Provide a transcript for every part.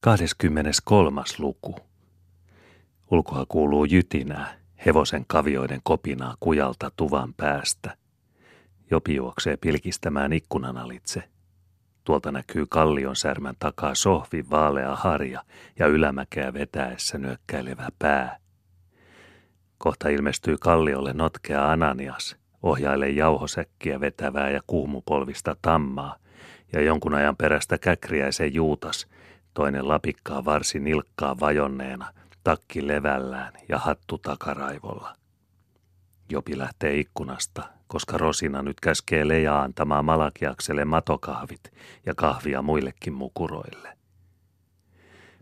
23. luku. Ulkoa kuuluu jytinää, hevosen kavioiden kopinaa kujalta tuvan päästä. Jopi juoksee pilkistämään ikkunan alitse. Tuolta näkyy kallion särmän takaa sohvi vaalea harja ja ylämäkeä vetäessä nyökkäilevä pää. Kohta ilmestyy kalliolle notkea Ananias, ohjaile jauhosäkkiä vetävää ja kuumupolvista tammaa, ja jonkun ajan perästä käkriäisen Juutas – toinen lapikkaa varsin nilkkaa vajonneena, takki levällään ja hattu takaraivolla. Jopi lähtee ikkunasta, koska Rosina nyt käskee Leja antamaan Malakiakselle matokahvit ja kahvia muillekin mukuroille.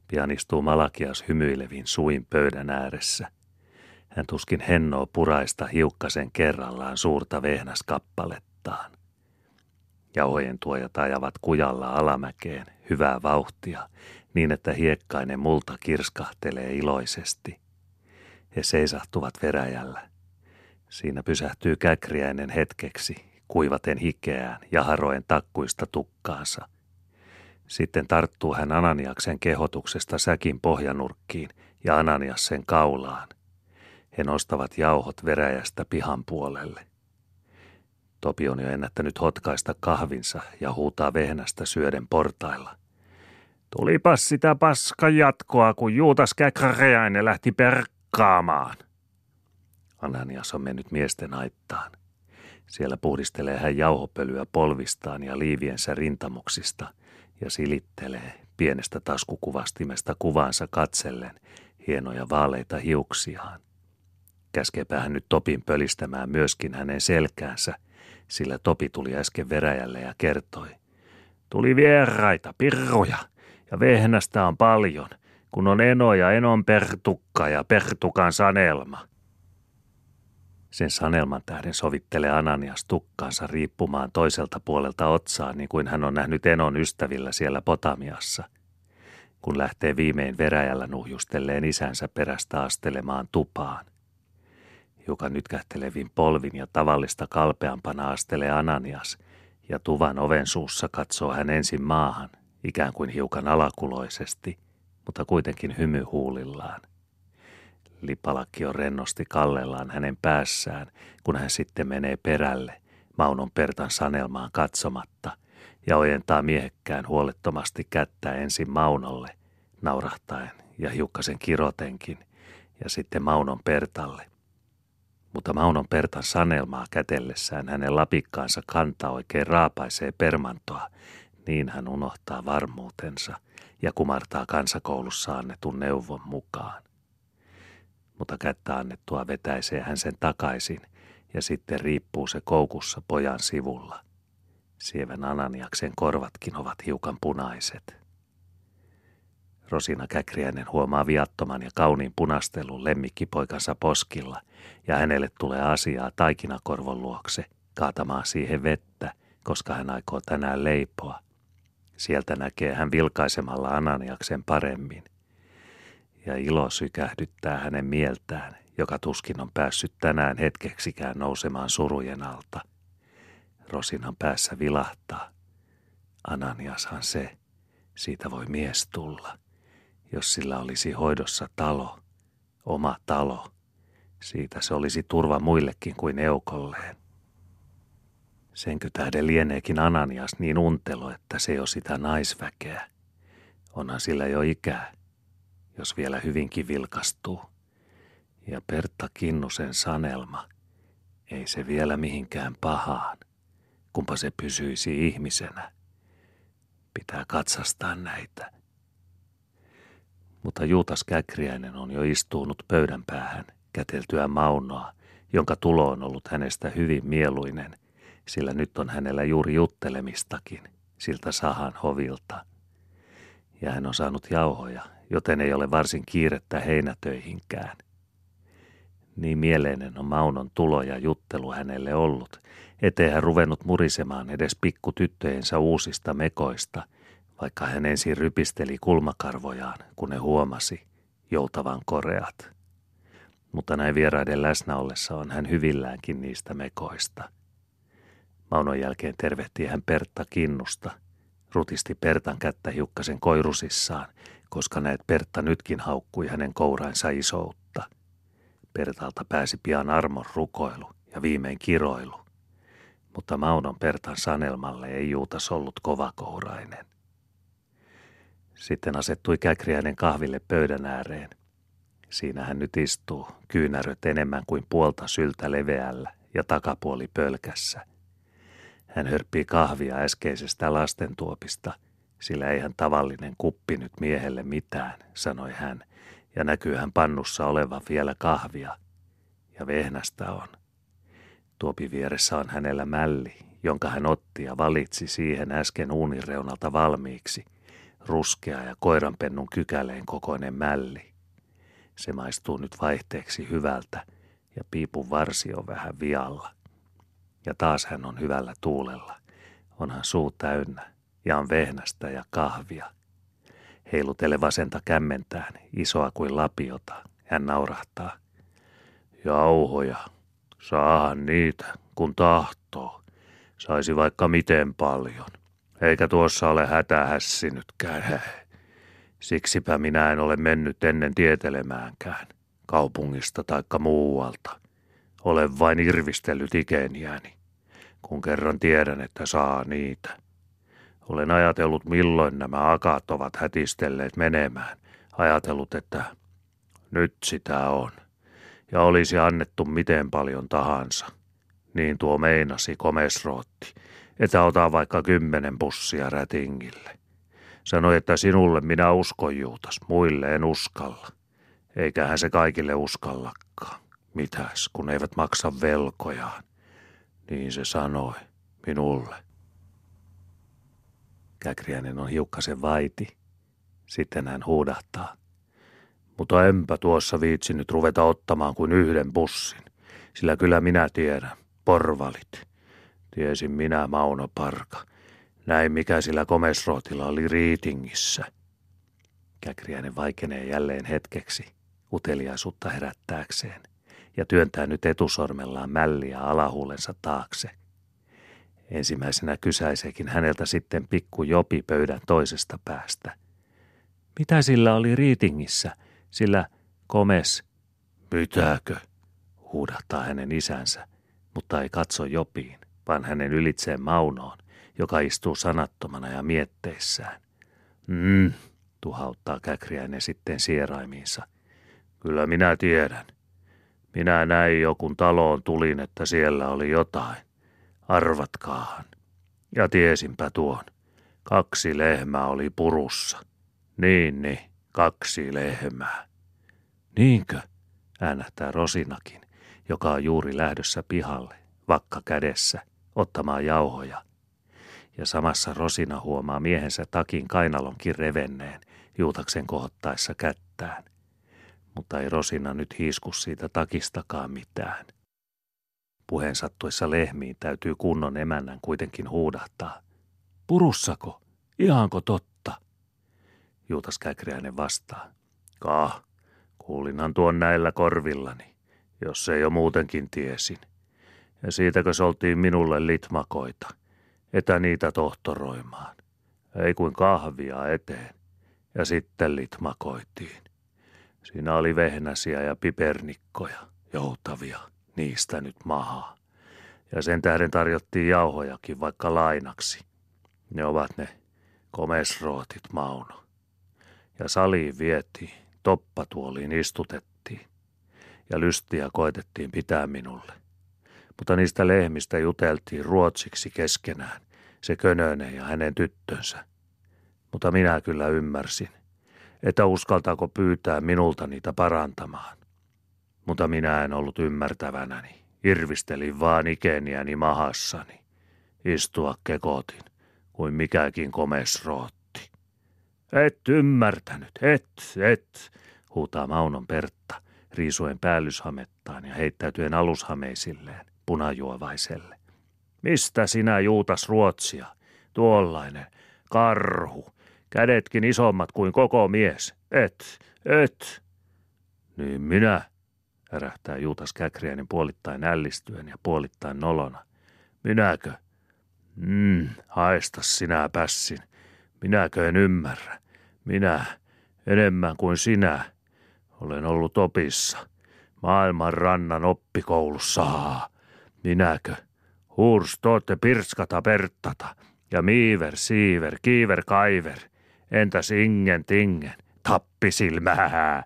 Pian istuu Malakias hymyilevin suin pöydän ääressä. Hän tuskin hennoo puraista hiukkasen kerrallaan suurta vehnäskappalettaan. Jauhojen tuojat ajavat kujalla alamäkeen hyvää vauhtia, niin että hiekkainen multa kirskahtelee iloisesti. He seisahtuvat veräjällä. Siinä pysähtyy käkriäinen hetkeksi, kuivaten hikeään ja haroen takkuista tukkaansa. Sitten tarttuu hän Ananiaksen kehotuksesta säkin pohjanurkkiin ja Ananias sen kaulaan. He nostavat jauhot veräjästä pihan puolelle. Topi on jo ennättänyt hotkaista kahvinsa ja huutaa vehnästä syöden portailla. Tulipas sitä paska jatkoa, kun Juutas Käkräjäinen lähti perkkaamaan. Ananias on mennyt miesten aittaan. Siellä puhdistelee hän jauhopölyä polvistaan ja liiviensä rintamuksista ja silittelee pienestä taskukuvastimesta kuvaansa katsellen hienoja vaaleita hiuksiaan. Käskepä hän nyt Topin pölistämään myöskin hänen selkäänsä – sillä Topi tuli äsken veräjälle ja kertoi. Tuli vieraita, pirruja, ja vehnästä on paljon, kun on eno ja enon pertukka ja pertukan sanelma. Sen sanelman tähden sovittelee Ananias tukkaansa riippumaan toiselta puolelta otsaa, niin kuin hän on nähnyt enon ystävillä siellä Potamiassa. Kun lähtee viimein veräjällä nuhjustelleen isänsä perästä astelemaan tupaan joka nytkähtelevin polvin ja tavallista kalpeampana astelee Ananias, ja tuvan oven suussa katsoo hän ensin maahan, ikään kuin hiukan alakuloisesti, mutta kuitenkin hymyhuulillaan. Lipalakki on rennosti kallellaan hänen päässään, kun hän sitten menee perälle, Maunon Pertan sanelmaan katsomatta, ja ojentaa miehekkään huolettomasti kättä ensin Maunolle, naurahtaen ja hiukkasen kirotenkin, ja sitten Maunon Pertalle – mutta Maunon Pertan sanelmaa kätellessään hänen lapikkaansa kanta oikein raapaisee permantoa, niin hän unohtaa varmuutensa ja kumartaa kansakoulussa annetun neuvon mukaan. Mutta kättä annettua vetäisee hän sen takaisin ja sitten riippuu se koukussa pojan sivulla. Sievän Ananiaksen korvatkin ovat hiukan punaiset. Rosina Käkriäinen huomaa viattoman ja kauniin punastelun lemmikkipoikansa poskilla, ja hänelle tulee asiaa taikinakorvon luokse, kaatamaan siihen vettä, koska hän aikoo tänään leipoa. Sieltä näkee hän vilkaisemalla Ananiaksen paremmin. Ja ilo sykähdyttää hänen mieltään, joka tuskin on päässyt tänään hetkeksikään nousemaan surujen alta. Rosinan päässä vilahtaa. Ananiashan se, siitä voi mies tulla jos sillä olisi hoidossa talo, oma talo. Siitä se olisi turva muillekin kuin eukolleen. Senkö tähden lieneekin Ananias niin untelo, että se jo sitä naisväkeä. Onhan sillä jo ikää, jos vielä hyvinkin vilkastuu. Ja Pertta Kinnusen sanelma, ei se vielä mihinkään pahaan, kumpa se pysyisi ihmisenä. Pitää katsastaa näitä mutta Juutas Käkriäinen on jo istunut pöydän päähän käteltyä maunoa, jonka tulo on ollut hänestä hyvin mieluinen, sillä nyt on hänellä juuri juttelemistakin, siltä sahan hovilta. Ja hän on saanut jauhoja, joten ei ole varsin kiirettä heinätöihinkään. Niin mieleinen on Maunon tulo ja juttelu hänelle ollut, ettei hän ruvennut murisemaan edes pikkutyttöjensä uusista mekoista – vaikka hän ensin rypisteli kulmakarvojaan, kun ne huomasi joutavan koreat. Mutta näin vieraiden läsnä ollessa on hän hyvilläänkin niistä mekoista. Maunon jälkeen tervehti hän Pertta Kinnusta, rutisti Pertan kättä hiukkasen koirusissaan, koska näet Pertta nytkin haukkui hänen kourainsa isoutta. Pertalta pääsi pian armon rukoilu ja viimein kiroilu. Mutta Maunon Pertan sanelmalle ei Juutas ollut kovakourainen. Sitten asettui Käkriäinen kahville pöydän ääreen. Siinä hän nyt istuu, kyynäröt enemmän kuin puolta syltä leveällä ja takapuoli pölkässä. Hän hörppii kahvia äskeisestä lastentuopista, sillä eihän tavallinen kuppi nyt miehelle mitään, sanoi hän, ja näkyy hän pannussa olevan vielä kahvia. Ja vehnästä on. Tuopi vieressä on hänellä mälli, jonka hän otti ja valitsi siihen äsken uunireunalta valmiiksi – ruskea ja koiranpennun kykäleen kokoinen mälli. Se maistuu nyt vaihteeksi hyvältä ja piipun varsi on vähän vialla. Ja taas hän on hyvällä tuulella. Onhan suu täynnä ja on vehnästä ja kahvia. Heilutele vasenta kämmentään, isoa kuin lapiota. Hän naurahtaa. Jauhoja, saahan niitä, kun tahtoo. Saisi vaikka miten paljon. Eikä tuossa ole hätähässinytkään. Siksipä minä en ole mennyt ennen tietelemäänkään, kaupungista taikka muualta. Olen vain irvistellyt ikeniäni, kun kerran tiedän, että saa niitä. Olen ajatellut, milloin nämä akat ovat hätistelleet menemään. Ajatellut, että nyt sitä on. Ja olisi annettu miten paljon tahansa. Niin tuo meinasi komesrootti – että ota vaikka kymmenen pussia rätingille. Sanoi, että sinulle minä uskon Juutas, muille en uskalla. Eiköhän se kaikille uskallakaan. Mitäs, kun eivät maksa velkojaan. Niin se sanoi minulle. Käkriäinen on hiukkasen vaiti. Sitten hän huudahtaa. Mutta enpä tuossa viitsinyt ruveta ottamaan kuin yhden bussin, sillä kyllä minä tiedän, porvalit. Tiesin minä Mauno Parka. Näin mikä sillä komesrootilla oli Riitingissä. Käkriäinen vaikenee jälleen hetkeksi, uteliaisuutta herättääkseen, ja työntää nyt etusormellaan mälliä alahuulensa taakse. Ensimmäisenä kysäiseekin häneltä sitten pikku Jopi pöydän toisesta päästä. Mitä sillä oli Riitingissä, sillä komes? Mitäkö? huudahtaa hänen isänsä, mutta ei katso Jopiin vaan hänen ylitseen Maunoon, joka istuu sanattomana ja mietteissään. Mm, tuhauttaa Käkriäinen sitten sieraimiinsa. Kyllä minä tiedän. Minä näin jo, kun taloon tulin, että siellä oli jotain. Arvatkaahan. Ja tiesinpä tuon. Kaksi lehmää oli purussa. Niin, niin, kaksi lehmää. Niinkö? äänähtää Rosinakin, joka on juuri lähdössä pihalle, vakka kädessä – ottamaan jauhoja. Ja samassa Rosina huomaa miehensä takin kainalonkin revenneen, juutaksen kohottaessa kättään. Mutta ei Rosina nyt hiisku siitä takistakaan mitään. Puheen sattuessa lehmiin täytyy kunnon emännän kuitenkin huudahtaa. Purussako? Ihanko totta? Juutas Käkriäinen vastaa. Kah, kuulinhan tuon näillä korvillani, jos ei jo muutenkin tiesin – ja siitäkö oltiin minulle litmakoita, etä niitä tohtoroimaan. Ei kuin kahvia eteen, ja sitten litmakoitiin. Siinä oli vehnäsiä ja pipernikkoja, joutavia, niistä nyt mahaa. Ja sen tähden tarjottiin jauhojakin vaikka lainaksi. Ne ovat ne komesrootit, Mauno. Ja saliin vietiin, toppatuoliin istutettiin. Ja lystiä koetettiin pitää minulle mutta niistä lehmistä juteltiin ruotsiksi keskenään, se Könönen ja hänen tyttönsä. Mutta minä kyllä ymmärsin, että uskaltaako pyytää minulta niitä parantamaan. Mutta minä en ollut ymmärtävänäni, irvistelin vaan ikeniäni mahassani. Istua kekotin, kuin mikäkin komesrootti. Et ymmärtänyt, et, et, huutaa Maunon Pertta, riisuen päällyshamettaan ja heittäytyen alushameisilleen punajuovaiselle. Mistä sinä juutas Ruotsia? Tuollainen, karhu, kädetkin isommat kuin koko mies. Et, et. Niin minä, ärähtää Juutas Käkriäinen puolittain ällistyen ja puolittain nolona. Minäkö? Mm, haista sinä pässin. Minäkö en ymmärrä? Minä, enemmän kuin sinä. Olen ollut opissa. Maailman rannan oppikoulussa. Minäkö? Hurs tootte pirskata perttata. Ja miiver, siiver, kiiver, kaiver. Entäs ingen tingen, tappisilmää.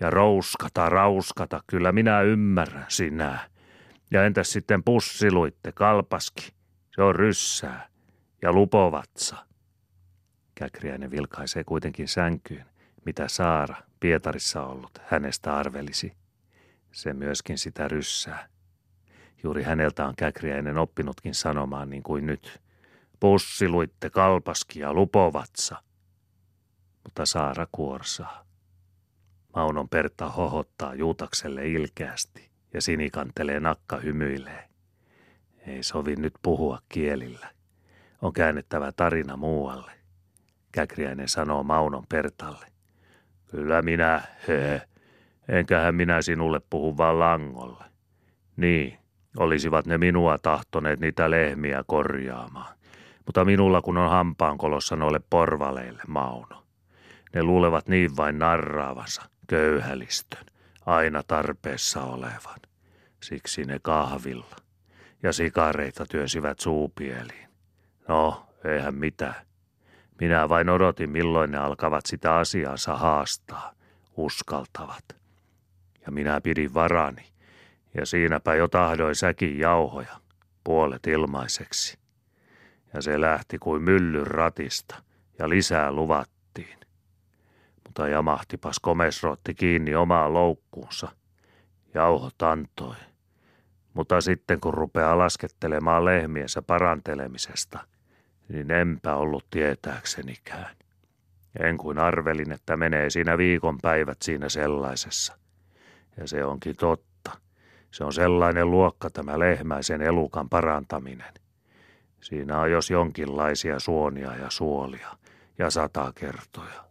Ja rouskata, rauskata, kyllä minä ymmärrän sinä. Ja entäs sitten pussiluitte, kalpaski, se on ryssää. Ja lupovatsa. Käkriäinen vilkaisee kuitenkin sänkyyn, mitä Saara, Pietarissa ollut, hänestä arvelisi. Se myöskin sitä ryssää. Juuri häneltä on Käkriäinen oppinutkin sanomaan niin kuin nyt. Pussiluitte kalpaski ja lupovatsa. Mutta Saara kuorsaa. Maunon Pertta hohottaa Juutakselle ilkeästi ja sinikantelee nakka hymyilee. Ei sovi nyt puhua kielillä. On käännettävä tarina muualle. Käkriäinen sanoo Maunon Pertalle. Kyllä minä, he, enköhän minä sinulle puhu vaan langolle. Niin, olisivat ne minua tahtoneet niitä lehmiä korjaamaan. Mutta minulla kun on hampaankolossa noille porvaleille, Mauno. Ne luulevat niin vain narraavansa, köyhälistön, aina tarpeessa olevan. Siksi ne kahvilla. Ja sikareita työsivät suupieliin. No, eihän mitään. Minä vain odotin, milloin ne alkavat sitä asiansa haastaa, uskaltavat. Ja minä pidin varani, ja siinäpä jo tahdoin säkin jauhoja, puolet ilmaiseksi. Ja se lähti kuin myllyn ratista, ja lisää luvattiin. Mutta jamahtipas komesrotti kiinni omaa loukkuunsa. Jauho tantoi. Mutta sitten kun rupeaa laskettelemaan lehmiensä parantelemisesta – niin enpä ollut tietääksenikään. En kuin arvelin, että menee siinä viikonpäivät siinä sellaisessa. Ja se onkin totta. Se on sellainen luokka tämä lehmäisen elukan parantaminen. Siinä on jos jonkinlaisia suonia ja suolia ja sata kertoja.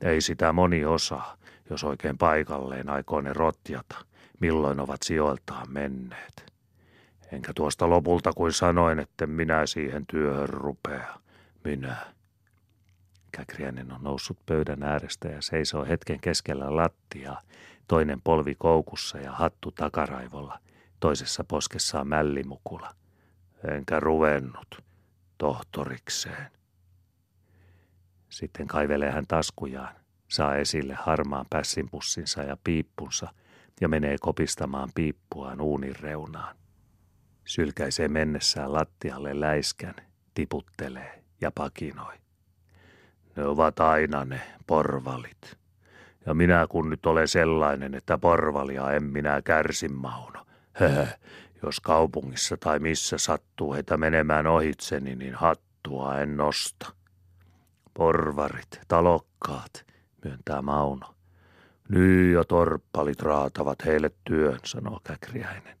Ei sitä moni osaa, jos oikein paikalleen aikoinen rotjata, milloin ovat sijoiltaan menneet enkä tuosta lopulta kuin sanoin, että minä siihen työhön rupea. Minä. Käkriänen on noussut pöydän äärestä ja seisoo hetken keskellä lattiaa, toinen polvi koukussa ja hattu takaraivolla, toisessa poskessaan mällimukula. Enkä ruvennut tohtorikseen. Sitten kaivelee hän taskujaan, saa esille harmaan pässinpussinsa ja piippunsa ja menee kopistamaan piippuaan uunin reunaan. Sylkäisee mennessään lattialle läiskän, tiputtelee ja pakinoi. Ne ovat aina ne porvalit. Ja minä kun nyt olen sellainen, että porvalia en minä kärsin Mauno. Höhö, jos kaupungissa tai missä sattuu heitä menemään ohitseni, niin hattua en nosta. Porvarit, talokkaat, myöntää Mauno. Nyt jo torppalit raatavat heille työn, sanoo Käkriäinen.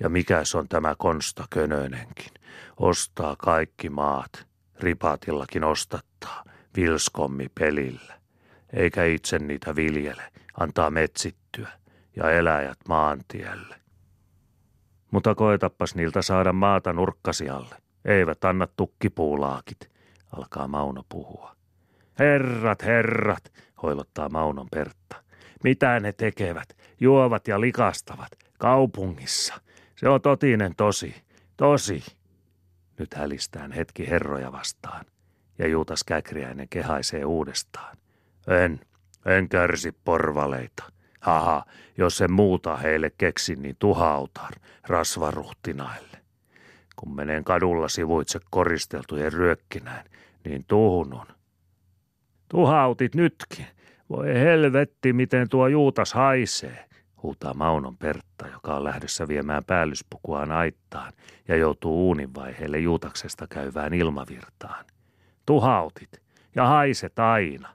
Ja mikäs on tämä Konsta Könönenkin? Ostaa kaikki maat, ripatillakin ostattaa, vilskommi pelillä. Eikä itse niitä viljele, antaa metsittyä ja eläjät maantielle. Mutta koetappas niiltä saada maata nurkkasialle. Eivät anna tukkipuulaakit, alkaa Mauno puhua. Herrat, herrat, hoilottaa Maunon Pertta. Mitä ne tekevät? Juovat ja likastavat. Kaupungissa. Se on totinen tosi, tosi. Nyt hälistään hetki herroja vastaan, ja Juutas Käkriäinen kehaisee uudestaan. En, en kärsi porvaleita. Haha, jos en muuta heille keksin, niin tuhautar rasvaruhtinaille. Kun menen kadulla sivuitse koristeltujen ryökkinään, niin tuhunun. Tuhautit nytkin. Voi helvetti, miten tuo Juutas haisee huutaa Maunon Pertta, joka on lähdössä viemään päällyspukuaan aittaan ja joutuu uunin vaiheelle juutaksesta käyvään ilmavirtaan. Tuhautit ja haiset aina,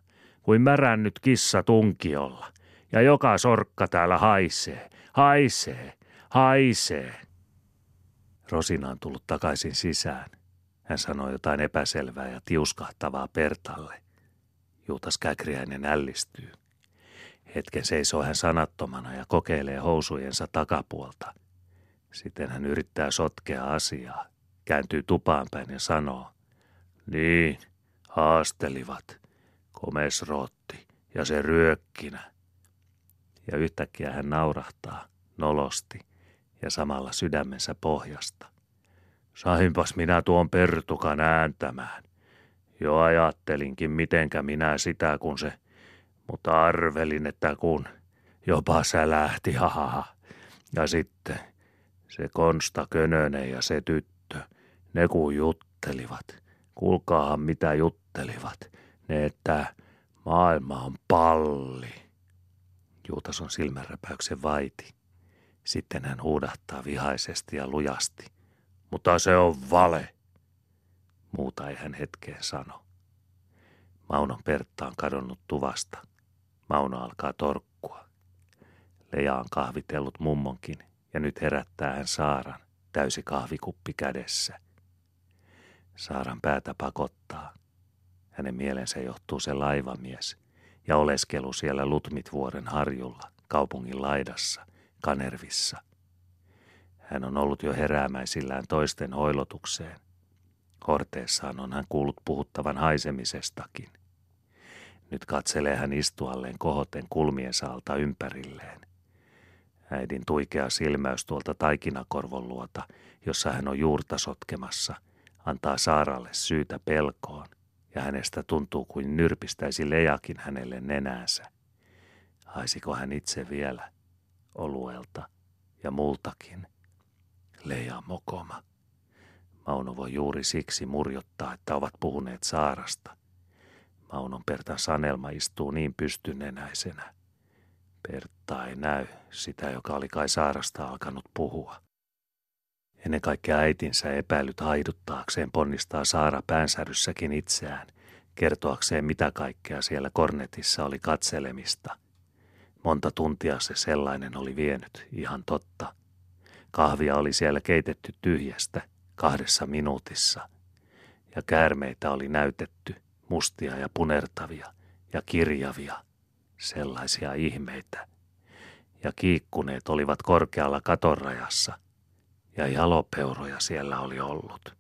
kuin märännyt kissa tunkiolla, ja joka sorkka täällä haisee, haisee, haisee. Rosina on tullut takaisin sisään. Hän sanoi jotain epäselvää ja tiuskahtavaa Pertalle. Juutas Käkriäinen ällistyy. Hetken seisoo hän sanattomana ja kokeilee housujensa takapuolta. Sitten hän yrittää sotkea asiaa, kääntyy tupaan päin ja sanoo, niin, haastelivat, komesrootti ja se ryökkinä. Ja yhtäkkiä hän naurahtaa, nolosti ja samalla sydämensä pohjasta. Sainpas minä tuon Pertukan ääntämään. Jo ajattelinkin, mitenkä minä sitä, kun se, mutta arvelin, että kun jopa sälähti, haha. Ja sitten se Konsta Könönen ja se tyttö, ne kun juttelivat. Kuulkaahan mitä juttelivat. Ne, että maailma on palli. Juutas on silmänräpäyksen vaiti. Sitten hän huudahtaa vihaisesti ja lujasti. Mutta se on vale. Muuta ei hän hetkeen sano. Maunon Pertta on kadonnut tuvasta. Mauno alkaa torkkua. Leja on kahvitellut mummonkin ja nyt herättää hän Saaran, täysi kahvikuppi kädessä. Saaran päätä pakottaa. Hänen mielensä johtuu se laivamies ja oleskelu siellä Lutmitvuoren harjulla, kaupungin laidassa, Kanervissa. Hän on ollut jo heräämäisillään toisten hoilotukseen. Horteessaan on hän kuullut puhuttavan haisemisestakin. Nyt katselee hän istualleen kohoten kulmiensa alta ympärilleen. Äidin tuikea silmäys tuolta taikinakorvon luota, jossa hän on juurta sotkemassa, antaa Saaralle syytä pelkoon, ja hänestä tuntuu kuin nyrpistäisi lejakin hänelle nenäänsä. Haisiko hän itse vielä oluelta ja multakin? Leja mokoma. Mauno voi juuri siksi murjottaa, että ovat puhuneet Saarasta. Maunon Pertan sanelma istuu niin pystynenäisenä. Pertta ei näy, sitä joka oli kai Saarasta alkanut puhua. Ennen kaikkea äitinsä epäilyt haiduttaakseen ponnistaa Saara päänsäryssäkin itseään, kertoakseen mitä kaikkea siellä kornetissa oli katselemista. Monta tuntia se sellainen oli vienyt, ihan totta. Kahvia oli siellä keitetty tyhjästä, kahdessa minuutissa. Ja käärmeitä oli näytetty, mustia ja punertavia ja kirjavia, sellaisia ihmeitä. Ja kiikkuneet olivat korkealla katorajassa, ja jalopeuroja siellä oli ollut.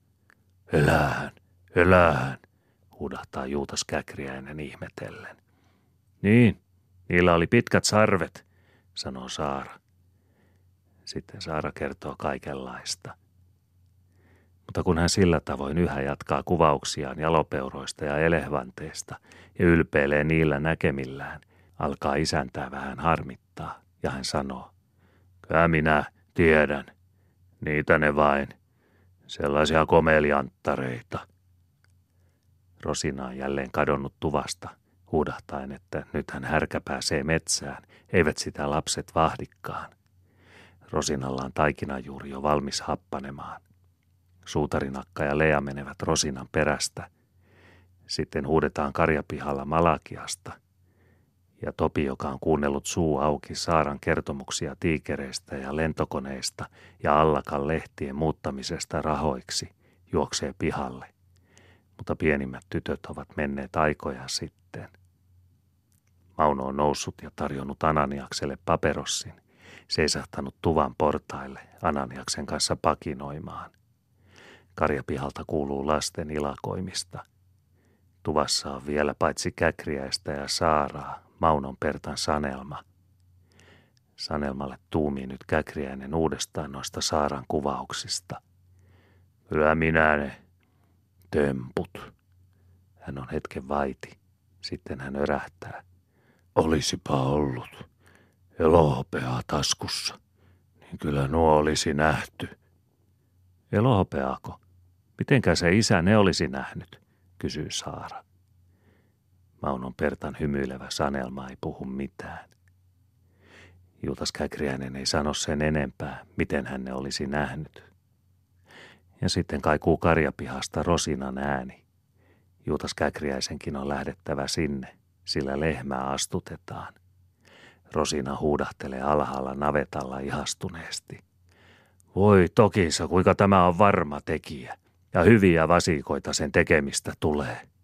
Elähän, elähän, huudahtaa Juutas Käkriäinen ihmetellen. Niin, niillä oli pitkät sarvet, sanoo Saara. Sitten Saara kertoo kaikenlaista. Mutta kun hän sillä tavoin yhä jatkaa kuvauksiaan jalopeuroista ja elevanteista ja ylpeilee niillä näkemillään, alkaa isäntää vähän harmittaa ja hän sanoo, kyllä minä tiedän, niitä ne vain, sellaisia komelianttareita. Rosina on jälleen kadonnut tuvasta, huudahtaen, että nyt hän härkä pääsee metsään, eivät sitä lapset vahdikkaan. Rosinalla on taikinajuuri jo valmis happanemaan. Suutarinakka ja Lea menevät Rosinan perästä. Sitten huudetaan karjapihalla Malakiasta. Ja Topi, joka on kuunnellut suu auki Saaran kertomuksia tiikereistä ja lentokoneista ja Allakan lehtien muuttamisesta rahoiksi, juoksee pihalle. Mutta pienimmät tytöt ovat menneet aikoja sitten. Mauno on noussut ja tarjonnut Ananiakselle paperossin, seisahtanut tuvan portaille Ananiaksen kanssa pakinoimaan – Karjapihalta kuuluu lasten ilakoimista. Tuvassa on vielä paitsi käkriäistä ja saaraa, Maunon Pertan sanelma. Sanelmalle tuumii nyt käkriäinen uudestaan noista saaran kuvauksista. Kyllä minä ne temput. Hän on hetken vaiti. Sitten hän örähtää. Olisipa ollut elohopeaa taskussa, niin kyllä nuo olisi nähty. Elohopeako? Mitenkä se isä ne olisi nähnyt, kysyy Saara. Maunon Pertan hymyilevä sanelma ei puhu mitään. Juutas Käkriäinen ei sano sen enempää, miten hän ne olisi nähnyt. Ja sitten kaikuu karjapihasta Rosinan ääni. Juutas Käkriäisenkin on lähdettävä sinne, sillä lehmää astutetaan. Rosina huudahtelee alhaalla navetalla ihastuneesti. Voi tokinsa, kuinka tämä on varma tekijä ja hyviä vasikoita sen tekemistä tulee.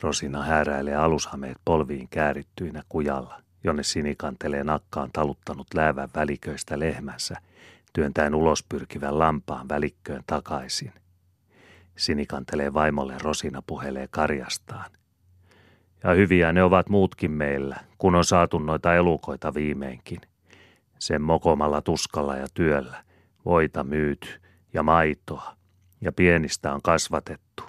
Rosina hääräilee alushameet polviin käärittyinä kujalla, jonne sinikantelee nakkaan taluttanut läävän väliköistä lehmänsä, työntäen ulos pyrkivän lampaan välikköön takaisin. Sinikantelee vaimolle Rosina puhelee karjastaan. Ja hyviä ne ovat muutkin meillä, kun on saatu noita elukoita viimeinkin. Sen mokomalla tuskalla ja työllä, voita myyty ja maitoa, ja pienistä on kasvatettu.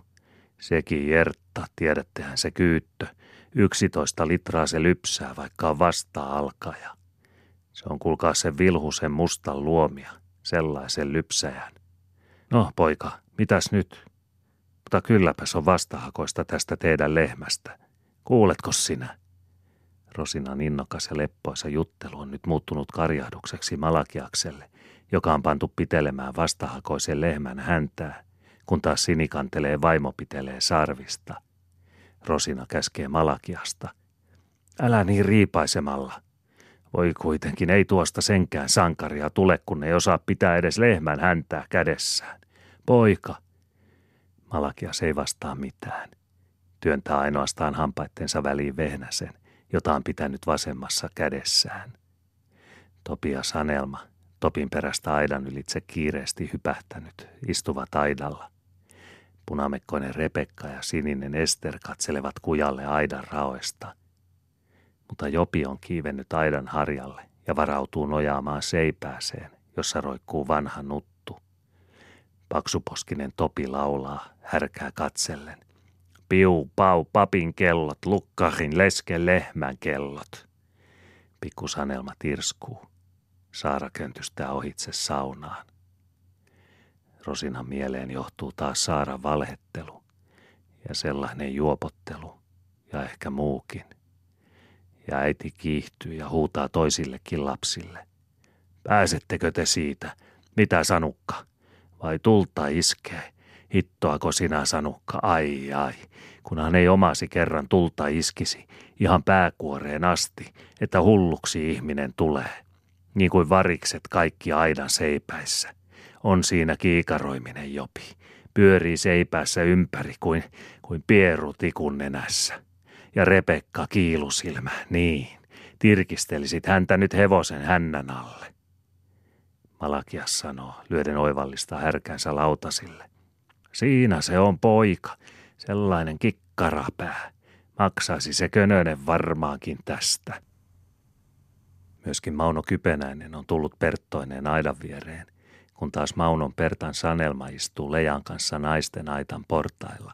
Sekin Jertta, tiedättehän se kyyttö, yksitoista litraa se lypsää, vaikka on vasta alkaja. Se on kulkaa sen vilhusen mustan luomia, sellaisen lypsäjän. No, poika, mitäs nyt? Mutta kylläpäs on vastahakoista tästä teidän lehmästä. Kuuletko sinä? Rosinan innokas ja leppoisa juttelu on nyt muuttunut karjahdukseksi Malakiakselle, joka on pantu pitelemään vastahakoisen lehmän häntää, kun taas sinikantelee vaimo pitelee sarvista. Rosina käskee Malakiasta. Älä niin riipaisemalla. Voi kuitenkin ei tuosta senkään sankaria tule, kun ei osaa pitää edes lehmän häntää kädessään. Poika. Malakias ei vastaa mitään. Työntää ainoastaan hampaittensa väliin vehnäsen, jota on pitänyt vasemmassa kädessään. Topia Sanelma, Topin perästä aidan ylitse kiireesti hypähtänyt, istuvat aidalla. Punamekkoinen Rebekka ja sininen Ester katselevat kujalle aidan raoista. Mutta Jopi on kiivennyt aidan harjalle ja varautuu nojaamaan seipääseen, jossa roikkuu vanha nuttu. Paksuposkinen Topi laulaa, härkää katsellen. Piu, pau, papin kellot, lukkarin, lesken, lehmän kellot. Pikku Sanelma tirskuu. Saara köntystää ohitse saunaan. Rosinan mieleen johtuu taas Saaran valhettelu ja sellainen juopottelu ja ehkä muukin. Ja äiti kiihtyy ja huutaa toisillekin lapsille. Pääsettekö te siitä? Mitä sanukka? Vai tulta iskee? Hittoako sinä sanukka? Ai ai, kunhan ei omasi kerran tulta iskisi ihan pääkuoreen asti, että hulluksi ihminen tulee. Niin kuin varikset kaikki aidan seipäissä on siinä kiikaroiminen jopi. Pyörii seipäässä ympäri kuin, kuin pieru tikun nenässä. Ja Rebekka kiilusilmä, niin, tirkistelisit häntä nyt hevosen hännän alle. Malakias sanoo, lyöden oivallista härkänsä lautasille. Siinä se on poika, sellainen kikkarapää. Maksaisi se könönen varmaankin tästä. Myöskin Mauno Kypenäinen on tullut Perttoineen aidan viereen kun taas Maunon Pertan Sanelma istuu Lejan kanssa naisten aitan portailla.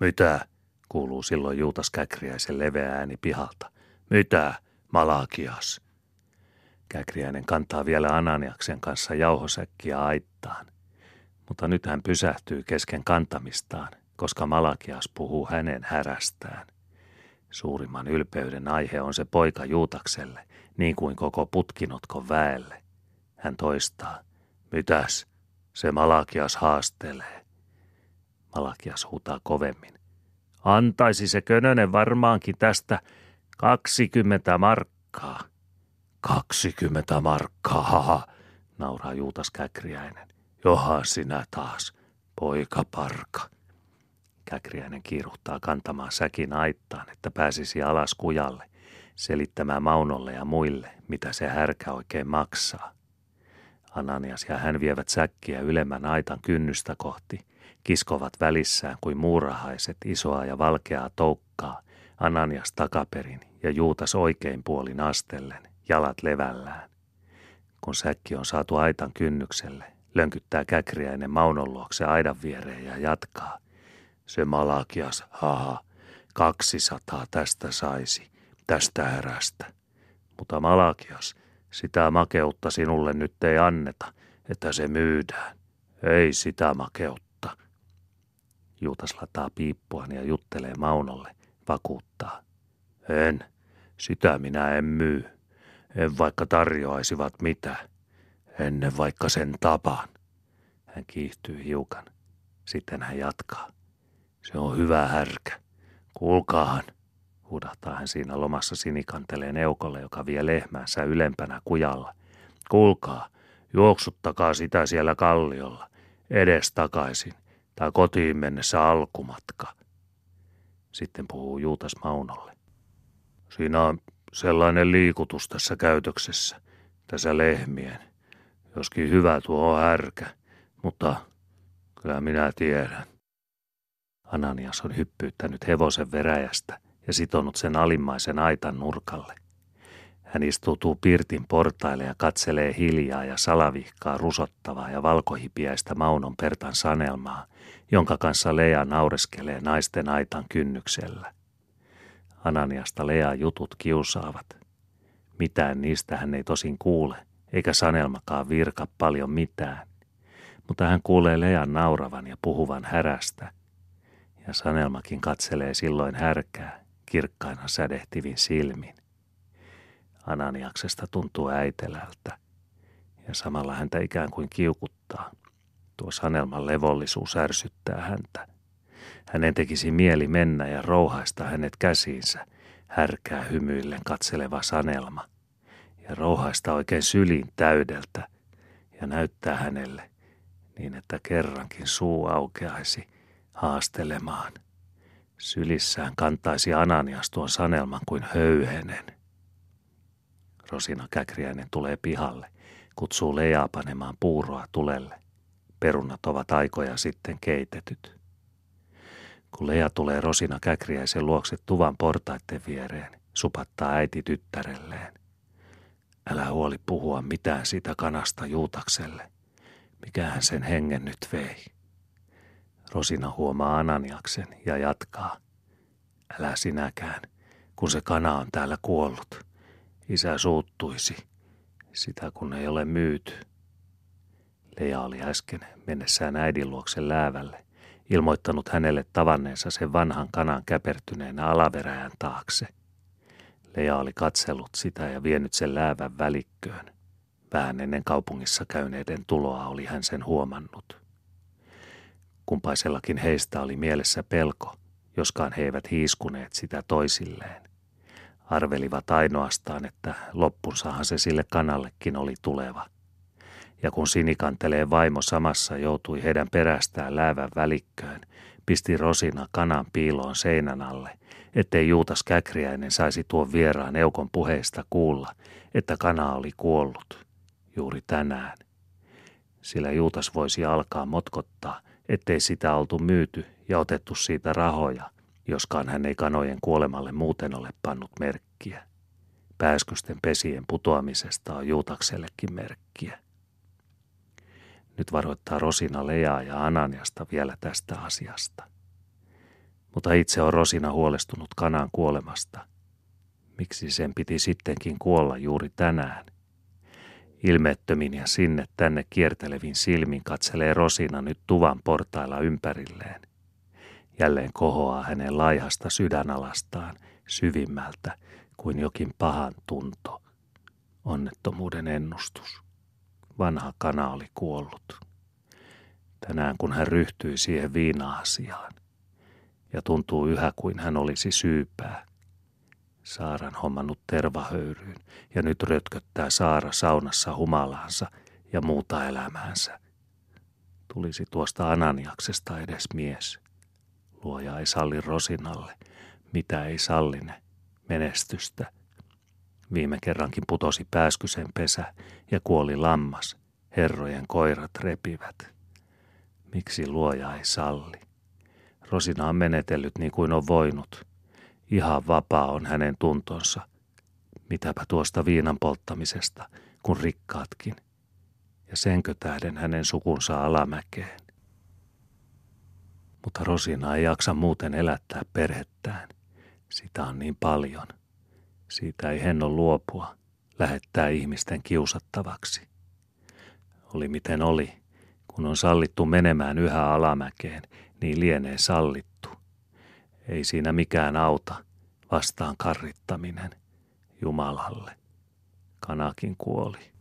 Mitä? kuuluu silloin Juutas Käkriäisen leveä ääni pihalta. Mitä, Malakias? Käkriäinen kantaa vielä Ananiaksen kanssa jauhosäkkiä aittaan. Mutta nyt hän pysähtyy kesken kantamistaan, koska Malakias puhuu hänen härästään. Suurimman ylpeyden aihe on se poika Juutakselle, niin kuin koko putkinotkon väelle. Hän toistaa. Mitäs? Se Malakias haastelee. Malakias huutaa kovemmin. Antaisi se Könönen varmaankin tästä kaksikymmentä markkaa. Kaksikymmentä markkaa, haha, nauraa Juutas Käkriäinen. Johan sinä taas, poika parka. Käkriäinen kiiruhtaa kantamaan säkin aittaan, että pääsisi alas kujalle, selittämään Maunolle ja muille, mitä se härkä oikein maksaa. Ananias ja hän vievät säkkiä ylemmän aitan kynnystä kohti, kiskovat välissään kuin muurahaiset isoa ja valkeaa toukkaa, Ananias takaperin ja Juutas oikein puolin astellen, jalat levällään. Kun säkki on saatu aitan kynnykselle, lönkyttää käkriäinen Maunon luokse aidan viereen ja jatkaa. Se Malakias, haha, kaksisataa tästä saisi, tästä härästä. Mutta Malakias – sitä makeutta sinulle nyt ei anneta, että se myydään. Ei sitä makeutta. Juutas lataa piippuaan ja juttelee Maunolle, vakuuttaa. En, sitä minä en myy. En vaikka tarjoaisivat mitä. Ennen vaikka sen tapan. Hän kiihtyy hiukan. Sitten hän jatkaa. Se on hyvä härkä. Kuulkaahan, Huudahtaa hän siinä lomassa sinikanteleen eukolle, joka vie lehmänsä ylempänä kujalla. Kuulkaa, juoksuttakaa sitä siellä kalliolla, edes takaisin, tai kotiin mennessä alkumatka. Sitten puhuu Juutas Maunolle. Siinä on sellainen liikutus tässä käytöksessä, tässä lehmien. Joskin hyvä tuo on härkä, mutta kyllä minä tiedän. Ananias on hyppyyttänyt hevosen veräjästä ja sitonut sen alimmaisen aitan nurkalle. Hän istuutuu pirtin portaille ja katselee hiljaa ja salavihkaa rusottavaa ja valkohipiäistä Maunon Pertan sanelmaa, jonka kanssa Lea naureskelee naisten aitan kynnyksellä. Ananiasta Lea jutut kiusaavat. Mitään niistä hän ei tosin kuule, eikä sanelmakaan virka paljon mitään. Mutta hän kuulee Lean nauravan ja puhuvan härästä. Ja sanelmakin katselee silloin härkää, kirkkaina sädehtivin silmin. Ananiaksesta tuntuu äitelältä, ja samalla häntä ikään kuin kiukuttaa. Tuo sanelman levollisuus ärsyttää häntä. Hänen tekisi mieli mennä ja rouhaista hänet käsiinsä, härkää hymyillen katseleva sanelma, ja rouhaista oikein syliin täydeltä, ja näyttää hänelle, niin että kerrankin suu aukeaisi haastelemaan. Sylissään kantaisi Ananias tuon sanelman kuin höyhenen. Rosina Käkriäinen tulee pihalle, kutsuu Leijaa panemaan puuroa tulelle. Perunat ovat aikoja sitten keitetyt. Kun Lea tulee Rosina Käkriäisen luokse tuvan portaiden viereen, supattaa äiti tyttärelleen. Älä huoli puhua mitään sitä kanasta Juutakselle. Mikähän sen hengen nyt vei. Rosina huomaa Ananiaksen ja jatkaa. Älä sinäkään, kun se kana on täällä kuollut. Isä suuttuisi, sitä kun ei ole myyty. Leja oli äsken mennessään äidin luokse läävälle, ilmoittanut hänelle tavanneensa sen vanhan kanan käpertyneenä alaveräjän taakse. Leja oli katsellut sitä ja vienyt sen läävän välikköön. Vähän ennen kaupungissa käyneiden tuloa oli hän sen huomannut. Kumpaisellakin heistä oli mielessä pelko, joskaan he eivät hiiskuneet sitä toisilleen. Arvelivat ainoastaan, että loppunsahan se sille kanallekin oli tuleva. Ja kun sinikantelee vaimo samassa joutui heidän perästään läävän välikköön, pisti Rosina kanan piiloon seinän alle, ettei Juutas Käkriäinen saisi tuon vieraan eukon puheista kuulla, että kana oli kuollut juuri tänään. Sillä Juutas voisi alkaa motkottaa, ettei sitä oltu myyty ja otettu siitä rahoja, joskaan hän ei kanojen kuolemalle muuten ole pannut merkkiä. Pääskysten pesien putoamisesta on Juutaksellekin merkkiä. Nyt varoittaa Rosina Leaa ja Ananiasta vielä tästä asiasta. Mutta itse on Rosina huolestunut kanan kuolemasta. Miksi sen piti sittenkin kuolla juuri tänään? Ilmeettömin ja sinne tänne kiertelevin silmin katselee Rosina nyt tuvan portailla ympärilleen. Jälleen kohoaa hänen laihasta sydänalastaan syvimmältä kuin jokin pahan tunto. Onnettomuuden ennustus. Vanha kana oli kuollut. Tänään kun hän ryhtyi siihen viina-asiaan. Ja tuntuu yhä kuin hän olisi syypää. Saaran hommannut tervahöyryyn ja nyt rötköttää Saara saunassa humalaansa ja muuta elämäänsä. Tulisi tuosta Ananiaksesta edes mies. Luoja ei salli Rosinalle, mitä ei salline, menestystä. Viime kerrankin putosi pääskysen pesä ja kuoli lammas. Herrojen koirat repivät. Miksi luoja ei salli? Rosina on menetellyt niin kuin on voinut. Ihan vapaa on hänen tuntonsa. Mitäpä tuosta viinan polttamisesta, kun rikkaatkin. Ja senkö tähden hänen sukunsa alamäkeen. Mutta Rosina ei jaksa muuten elättää perhettään. Sitä on niin paljon. Siitä ei Henno luopua, lähettää ihmisten kiusattavaksi. Oli miten oli, kun on sallittu menemään yhä alamäkeen, niin lienee sallittu. Ei siinä mikään auta, vastaan karrittaminen Jumalalle. Kanakin kuoli.